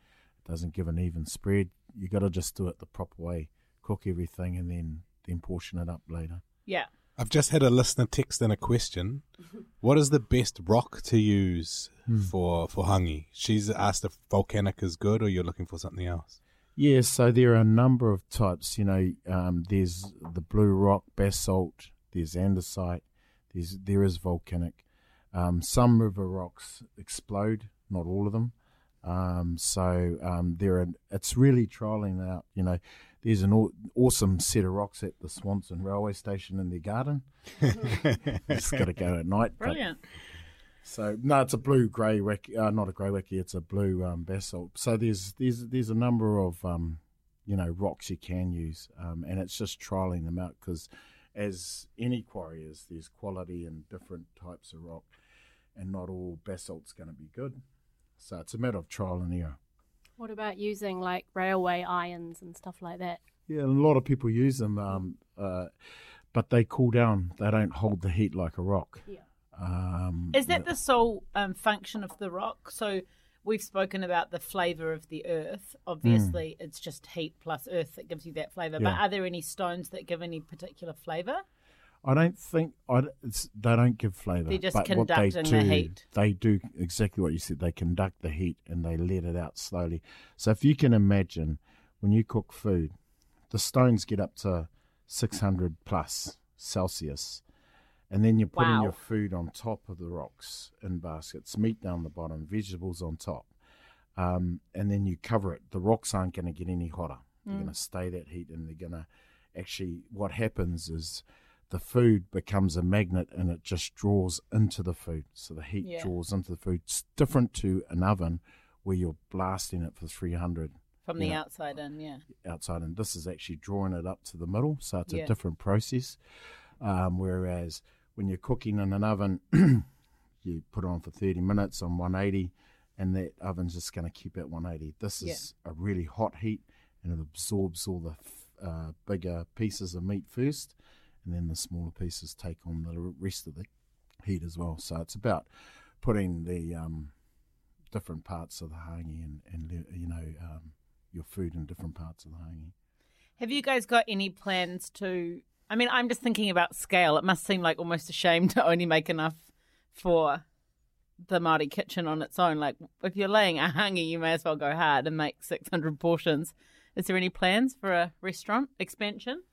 It doesn't give an even spread. You got to just do it the proper way. Cook everything, and then then portion it up later. Yeah. I've just had a listener text in a question. What is the best rock to use for for hangi? She's asked if volcanic is good, or you're looking for something else. Yes, so there are a number of types. You know, um, there's the blue rock, basalt. There's andesite. There's there is volcanic. Um, some river rocks explode, not all of them. Um, so um, there are. It's really trialing out. You know, there's an aw- awesome set of rocks at the Swanson railway station in their garden. Just got to go at night. but- Brilliant. So no, it's a blue greywacke, uh, not a greywacke. It's a blue um, basalt. So there's there's there's a number of um, you know rocks you can use, um, and it's just trialing them out because as any quarry is, there's quality in different types of rock, and not all basalt's going to be good. So it's a matter of trial and error. What about using like railway irons and stuff like that? Yeah, and a lot of people use them, um, uh, but they cool down. They don't hold the heat like a rock. Yeah. Um, Is that the sole um, function of the rock? So we've spoken about the flavour of the earth. Obviously, it's just heat plus earth that gives you that flavour. But Hmm. Are there any stones that give any particular flavour? I don't think I, it's, they don't give flavour. They're just but what they do, the heat. They do exactly what you said. They conduct the heat and they let it out slowly. So if you can imagine, when you cook food, the stones get up to 600 plus Celsius, and then you're putting Wow. your food on top of the rocks in baskets, meat down the bottom, vegetables on top, um, and then you cover it. The rocks aren't going to get any hotter. They're going to stay that heat, and they're going to actually. What happens is the food becomes a magnet and it just draws into the food. So the heat Yeah. draws into the food. It's different to an oven where you're blasting it for 300 From the Yeah. outside in, yeah. outside, and this is actually drawing it up to the middle. So it's Yeah. a different process. Um, whereas when you're cooking in an oven, you put it on for 30 minutes on 180, and that oven's just going to keep at 180. This Yeah. is a really hot heat, and it absorbs all the uh, bigger pieces of meat first, and then the smaller pieces take on the rest of the heat as well. So it's about putting the um, different parts of the hangi and, and you know um, your food in different parts of the hangi. Have you guys got any plans to? I mean, I'm just thinking about scale. It must seem like almost a shame to only make enough for the Māori kitchen on its own. Like, if you're laying a hangi, you may as well go hard and make 600 portions. Is there any plans for a restaurant expansion?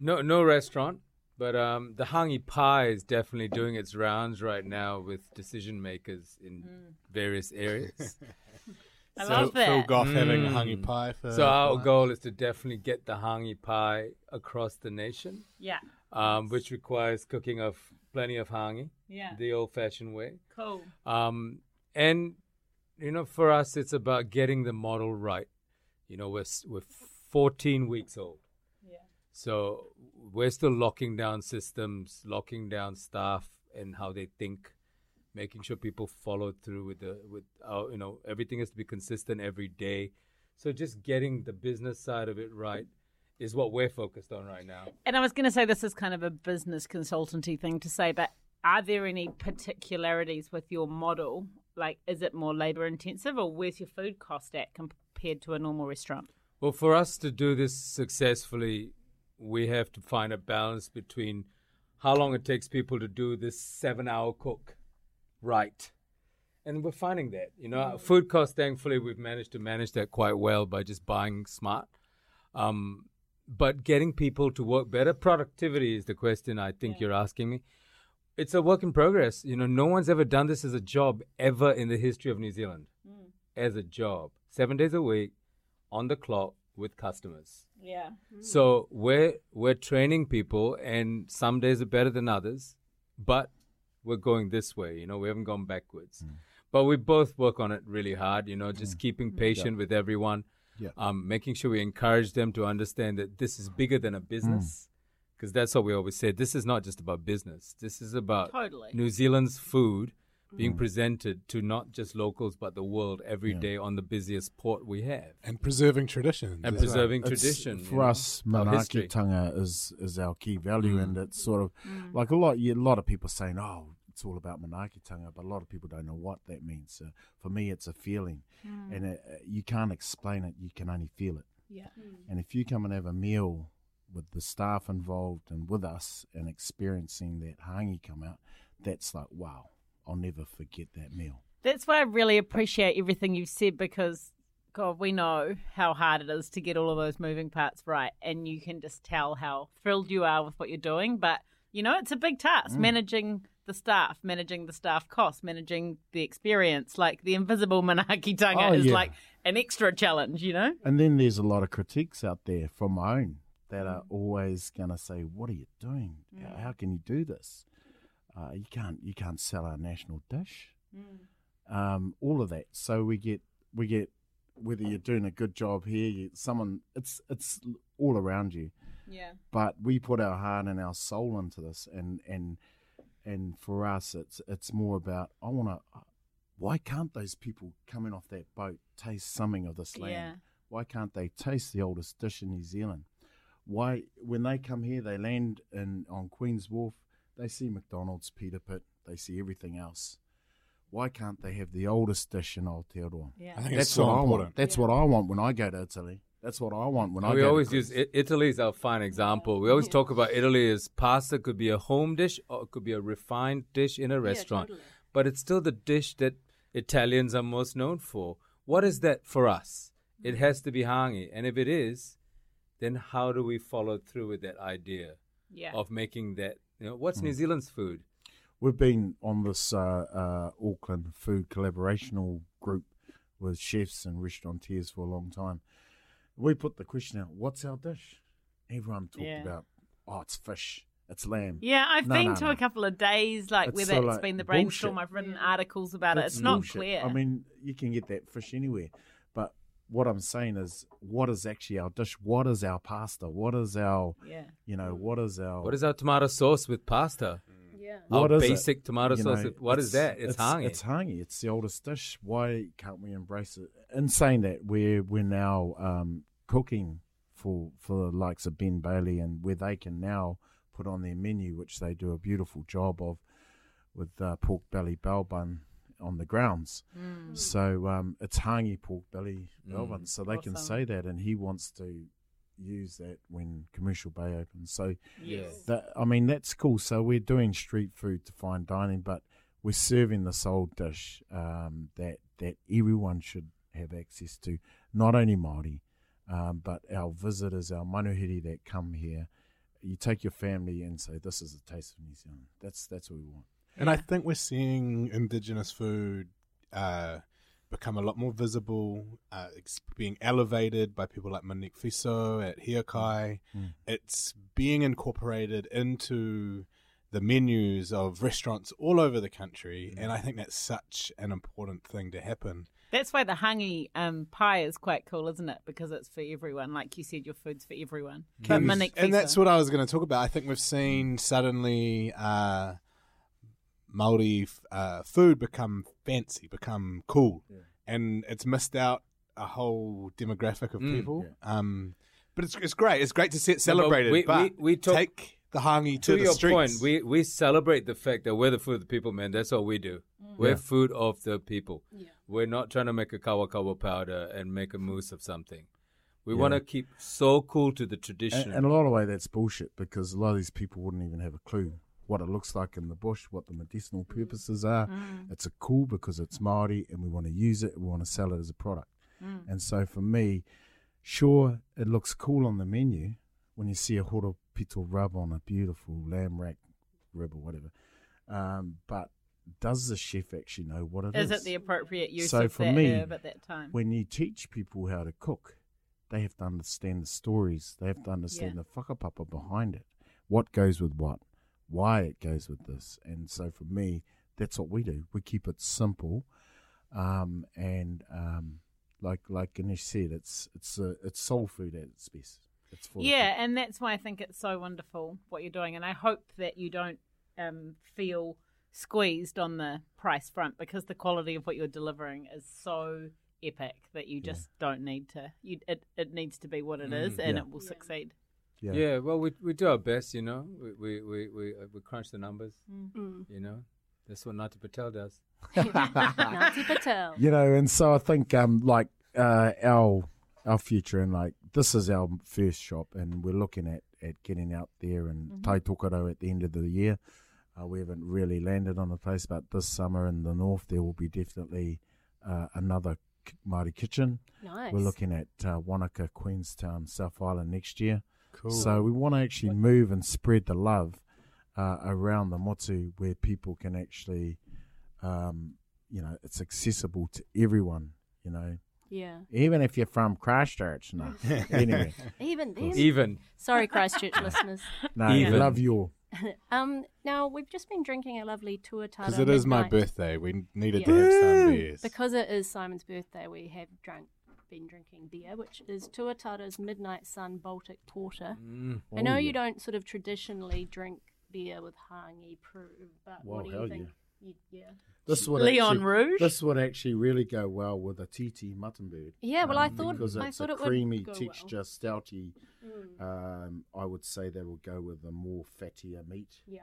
No, no restaurant, but um, the hangi pie is definitely doing its rounds right now with decision makers in various areas. I So love that. Phil Goff having Mm. hangi pie for. so our lunch. goal is to definitely get the hangi pie across the nation, Yeah, um, which requires cooking of plenty of hangi, yeah, the old-fashioned way. cool. Um, and you know, for us, it's about getting the model right. You know, we're we're 14 weeks old, Yeah, so we're still locking down systems, locking down staff, and how they think, making sure people follow through with the with our, you know everything has to be consistent every day. So just getting the business side of it right is what we're focused on right now. and I was going to say this is kind of a business consultancy thing to say, but are there any particularities with your model? Like, is it more labor intensive, or where's your food cost at compared to a normal restaurant? Well, for us to do this successfully, we have to find a balance between how long it takes people to do this seven hour cook right. And we're finding that. You know, our food costs, thankfully, we've managed to manage that quite well by just buying smart. Um, but getting people to work better, productivity is the question I think you're asking me. It's a work in progress. You know, no one's ever done this as a job ever in the history of New Zealand. As a job, seven days a week, on the clock with customers. Yeah. So we're we're training people, and some days are better than others, but we're going this way. You know, we haven't gone backwards. Mm. But we both work on it really hard. You know, just mm. keeping mm. patient with everyone, Yeah. um, making sure we encourage them to understand that this is bigger than a business, because that's what we always say. This is not just about business. This is about Totally. New Zealand's food being presented to not just locals but the world every day on the busiest port we have. and preserving tradition And as well. preserving It's- tradition. for know, us. our history. Manaakitanga is is our key value, Mm. and it's sort of like a lot. A lot of people saying, "Oh, it's all about Manaakitanga," but a lot of people don't know what that means. So for me, it's a feeling, hmm. and it, uh, you can't explain it. You can only feel it. Yeah. Hmm. And if you come and have a meal with the staff involved and with us and experiencing that hangi come out, that's like wow. I'll never forget that meal. That's why I really appreciate everything you've said because, God, we know how hard it is to get all of those moving parts right. And you can just tell how thrilled you are with what you're doing. But, you know, it's a big task mm. managing the staff, managing the staff costs, managing the experience. Like the invisible Manaakitanga Oh, is yeah. like an extra challenge, you know? And then there's a lot of critiques out there from my own that are always going to say, "What are you doing? How- How can you do this? Uh, you can't you can't sell our national dish." Um, all of that. So we get we get whether you're doing a good job here, you, someone it's it's all around you. Yeah. But we put our heart and our soul into this, and and and for us, it's it's more about I want to. Uh, why can't those people coming off that boat taste something of this land? Yeah. Why can't they taste the oldest dish in New Zealand? Why, when they come here, they land in on Queen's Wharf, they see McDonald's, Pita Pit, they see everything else. Why can't they have the oldest dish in Aotearoa? Yeah. I think it's That's so what I want. That's what I want when I go to Italy. That's what I want when I we always use Greece. I- Italy as our fine example. We always talk about Italy as pasta could be a home dish or it could be a refined dish in a restaurant, totally. but it's still the dish that Italians are most known for. What is that for us? It has to be hangi, and if it is, then how do we follow through with that idea Yeah. of making that? You know, what's New Zealand's food? We've been on this uh, uh, Auckland food collaborational group with chefs and restaurateurs for a long time. We put the question out: What's our dish? Everyone talked Yeah. about, oh, it's fish, it's lamb. Yeah, I've No, been no, to no. a couple of days, like It's where sort of that's like been the brainstorm. bullshit. I've written articles about it. It's not bullshit. clear. I mean, you can get that fish anywhere, but what I'm saying is, what is actually our dish? What is our pasta? What is our, yeah. you know, what is our What is our tomato sauce with pasta? Yeah. What our is it? basic tomato You sauce. know, what is that? It's, hangi. It's hangi. It's the oldest dish. Why can't we embrace it? In saying that, we're we're now um, cooking for for the likes of Ben Bayly and where they can now put on their menu, which they do a beautiful job of, with uh, pork belly bell bun on the grounds. Mm. So um, it's hangi pork belly Mm. Melbourne, so they can say that, and he wants to use that when Commercial Bay opens. So Yes. that I mean that's cool. So we're doing street food to fine dining, but we're serving this old dish um, that that everyone should have access to, not only Maori, um, but our visitors, our manuhiri that come here. You take your family and say, "This is the taste of New Zealand." That's that's what we want. And I think we're seeing indigenous food uh, become a lot more visible, uh, it's being elevated by people like Monique Fiso at Hiakai. Mm. It's being incorporated into the menus of restaurants all over the country, and I think that's such an important thing to happen. That's why the hangi um, pie is quite cool, isn't it? Because it's for everyone. Like you said, your food's for everyone. But And- Monique and that's what I was going to talk about. I think we've seen suddenly uh, Maori uh, food become fancy, become cool, and it's missed out a whole demographic of Mm. people. Um, but it's it's great. It's great to see it No, but celebrated. we- but we- we talk- take the hangi to, to the your streets. point, we we celebrate the fact that we're the food of the people, man. That's all we do. Mm. We're Yeah. food of the people. Yeah. We're not trying to make a kawa kawa powder and make a mousse of something. We Yeah. want to keep so cool to the tradition. And, and a lot of way that's bullshit because a lot of these people wouldn't even have a clue what it looks like in the bush, what the medicinal mm. purposes are. Mm. It's a cool because it's Maori and we want to use it. We want to sell it as a product. And so for me, sure, it looks cool on the menu when you see a horopito rub on a beautiful lamb rack rib or whatever. Um, but does the chef actually know what it is? is it the appropriate use So of for that me, herb at that time? when you teach people how to cook, they have to understand the stories. They have to understand Yeah. the whakapapa behind it. What goes with what, why it goes with this. And so for me, that's what we do. We keep it simple. Um, and um, like like Ganesh said, it's it's uh, it's soul food at its best. It's for Yeah, and that's why I think it's so wonderful what you're doing, and I hope that you don't um, feel squeezed on the price front because the quality of what you're delivering is so epic that you just don't need to. You, it it needs to be what it is, and Yeah. it will succeed. yeah. yeah, well, we we do our best, you know. We we we we, uh, we crunch the numbers, Mm. you know. That's what Nati Patel does. Nati Patel. you know, and so I think um like uh our our future and like this is our first shop and we're looking at at getting out there and Tai Tokerau at the end of the year. Uh, we haven't really landed on a place, but this summer in the north there will be definitely uh, another k- Māori kitchen. Nice. We're looking at uh, Wanaka, Queenstown, South Island next year. Cool. So we want to actually move and spread the love uh, around the motu where people can actually, um, you know, it's accessible to everyone, you know, Yeah. even if you're from Christchurch. No, anyway, Even then. Even Sorry, Christchurch listeners. no, we Even. love you. Um, now we've just been drinking a lovely tuatara. Because it is my midnight. birthday, we needed Yeah. to have some beers. Because it is Simon's birthday, we have drunk, been drinking beer, which is Tuatara's Midnight Sun Baltic Porter. mm, I know Oh, you don't sort of traditionally drink beer with hangi prue, but Well, what do you think? You, yeah. This would Leon actually, Rouge? This would actually really go well with a tītī mutton bird. Yeah, well, I um, thought because I it's thought a it would creamy go well. texture, stouty. Mm, Um, I would say they will go with a more fattier meat, yeah.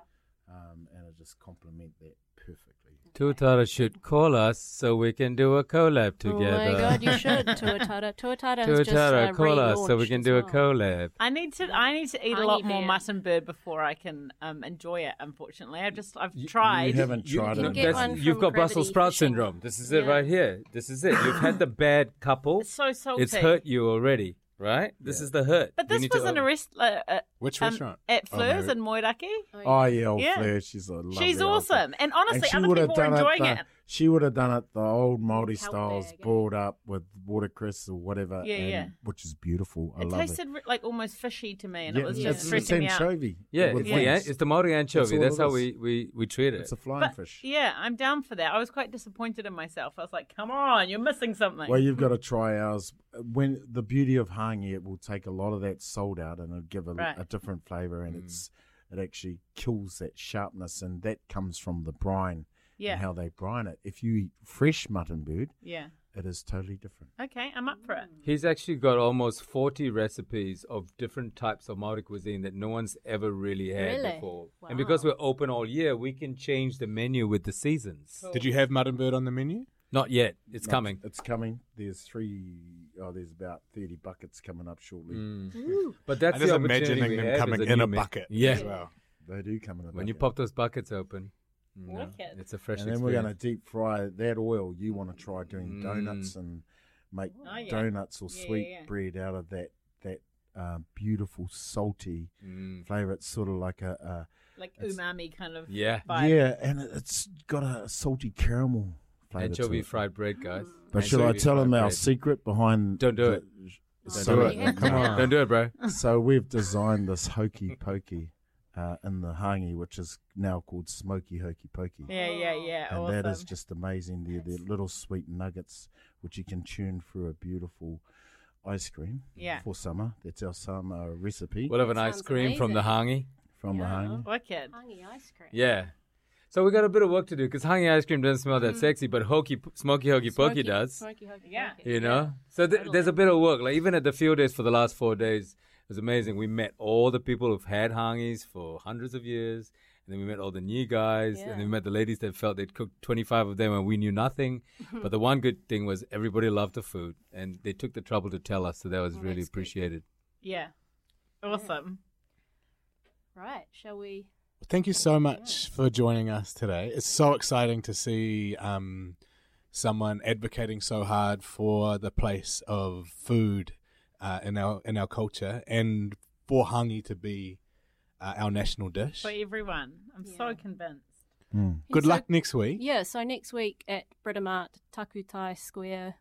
Um, and it just complement that perfectly. Tuatara should call us so we can do a collab together. Oh my god, you should Tuatara. Tuatara has just Tuatara, uh, call us so we can as do a collab. I need to. I need to eat a lot more beer. mutton bird before I can um, enjoy it. Unfortunately, I've just I've You- tried. You haven't tried can it. get one you've got Brussels sprout syndrome. This is it right here. This is it. You've had the bad couple. It's so salty. It's hurt you already, right? This Yeah. is the hurt. But this was an own- arrest uh, uh, Which um, restaurant? at Oh, Fleurs no. in Moeraki. Oh yeah, old Yeah. Fleur, she's a lovely She's old awesome, thing. and honestly, she other would have people are done enjoying it. it. The, she would have done it the old Maori Kelp styles, bag, yeah. boiled up with watercress or whatever. Yeah, and- yeah. Which is beautiful. I It love tasted ri- like almost fishy to me, and Yeah, it was Yeah. just it's the stressing same me out. anchovy. Yeah, with it's the, wings. it's the Maori anchovy. all That's how we, we, we treat it. It's a flying But fish. yeah, I'm down for that. I was quite disappointed in myself. I was like, "Come on, you're missing something." Well, you've got to try ours. When the beauty of hangi, it will take a lot of that salt out and it'll give a, Right. a different flavour, and Mm. it's it actually kills that sharpness, and that comes from the brine yeah, and how they brine it. If you eat fresh mutton bird, yeah. it is totally different. Okay, I'm up for it. He's actually got almost 40 recipes of different types of Maori cuisine that no one's ever really had Really? before. Wow. And because we're open all year, we can change the menu with the seasons. Did you have mutton bird on the menu? Not yet. It's No, coming. It's coming. There's three oh there's about thirty buckets coming up shortly. Mm. But that's I'm the just opportunity imagining we them have coming as in new a me- bucket. Yeah. as well. They do come in a bucket. When you bucket. pop those buckets open, you know, Wicked. it's a fresh and then we're going to deep fry that oil. You want to try doing Mm. donuts and make Oh, yeah. donuts or Yeah, sweet yeah, yeah. bread out of that that uh, beautiful salty Mm. flavor. It's sort of like a, Like umami kind of Yeah. vibe. yeah, and it's got a salty caramel flavor. Anchovy to fried bread, guys. But should I tell them our bread. secret behind? Don't do the- it. Don't do it. Come on. Don't do it, bro. so we've designed this hokey pokey uh, in the hangi, which is now called smoky hokey pokey. Yeah, yeah, yeah. and awesome. that is just amazing. They're, they're little sweet nuggets which you can tune through a beautiful ice cream Yeah. for summer. That's our summer recipe We'll have an ice sounds cream from the hangi. from the Yeah. hangi. Wicked. Hangi ice cream. Yeah. So we got a bit of work to do because hangi ice cream doesn't smell that sexy, but hokey, smoky hokey pokey does. Smoky hokey Yeah. pokey. You know, so th- Totally. there's a bit of work. Like even at the field days for the last four days, it was amazing. We met all the people who've had hangis for hundreds of years, and then we met all the new guys, and then we met the ladies that felt they'd cooked 25 of them and we knew nothing. but the one good thing was everybody loved the food, and they took the trouble to tell us, so that was Oh, really that's good. appreciated. Yeah. Awesome. Right, shall we? Thank you so much for joining us today. It's so exciting to see um, someone advocating so hard for the place of food uh, in our in our culture and for hangi to be uh, our national dish. For everyone. I'm so convinced. Mm. Good So- luck next week. Yeah, so next week at Britomart, Takutai Square.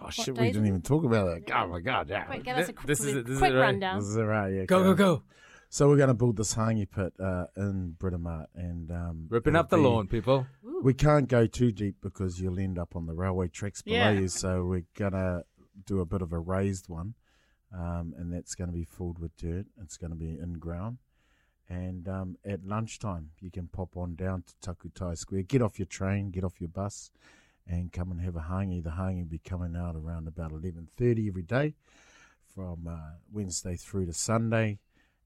Oh shit, we didn't even talk about that. Oh my god, yeah. Quick, give us a Th- this is quick, it, this is quick it, right? rundown. This is it, right, yeah. Go, go, go. So we're going to build this hangi pit uh, in Britomart and um, Ripping up the be- lawn, people. We can't go too deep because you'll end up on the railway tracks below Yeah. you. So we're gonna do a bit of a raised one, um, and that's going to be filled with dirt. It's going to be in ground, and um, at lunchtime you can pop on down to Takutai Square, get off your train, get off your bus, and come and have a hangi. The hangi will be coming out around about eleven thirty every day, from uh, Wednesday through to Sunday.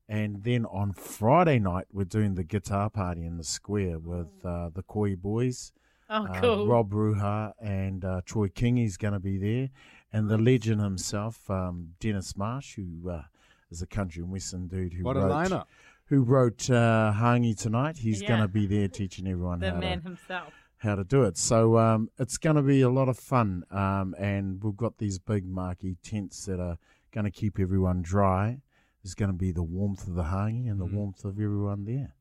And then on Friday night, we're doing the guitar party in the square with uh, the Koi Boys. Oh, Uh. Rob Ruha and uh, Troy Kingi is going to be there, and the legend himself, um, Dennis Marsh, who uh, is a country and western dude who What a wrote lineup. who wrote uh, Hangi tonight. He's Yeah. going to be there teaching everyone the how man to himself. how to do it. So um, it's going to be a lot of fun, um, and we've got these big marquee tents that are going to keep everyone dry. There's going to be the warmth of the hangi and the warmth of everyone there.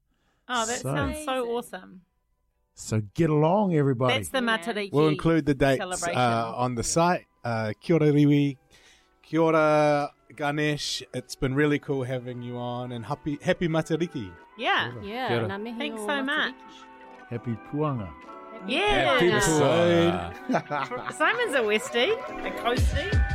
Oh, that So- sounds so awesome. So get along, everybody. That's the Yeah. Matariki. We'll include the dates uh, on the site. Uh, kia ora Rewi, kia ora Ganesh. It's been really cool having you on, and happy happy Matariki. Yeah. Yeah, Kia ora. ngā mihi Thanks so Matariki. much. Happy puanga. Yeah. Happy episode. Puanga. Simon's a Westie, a Coastie.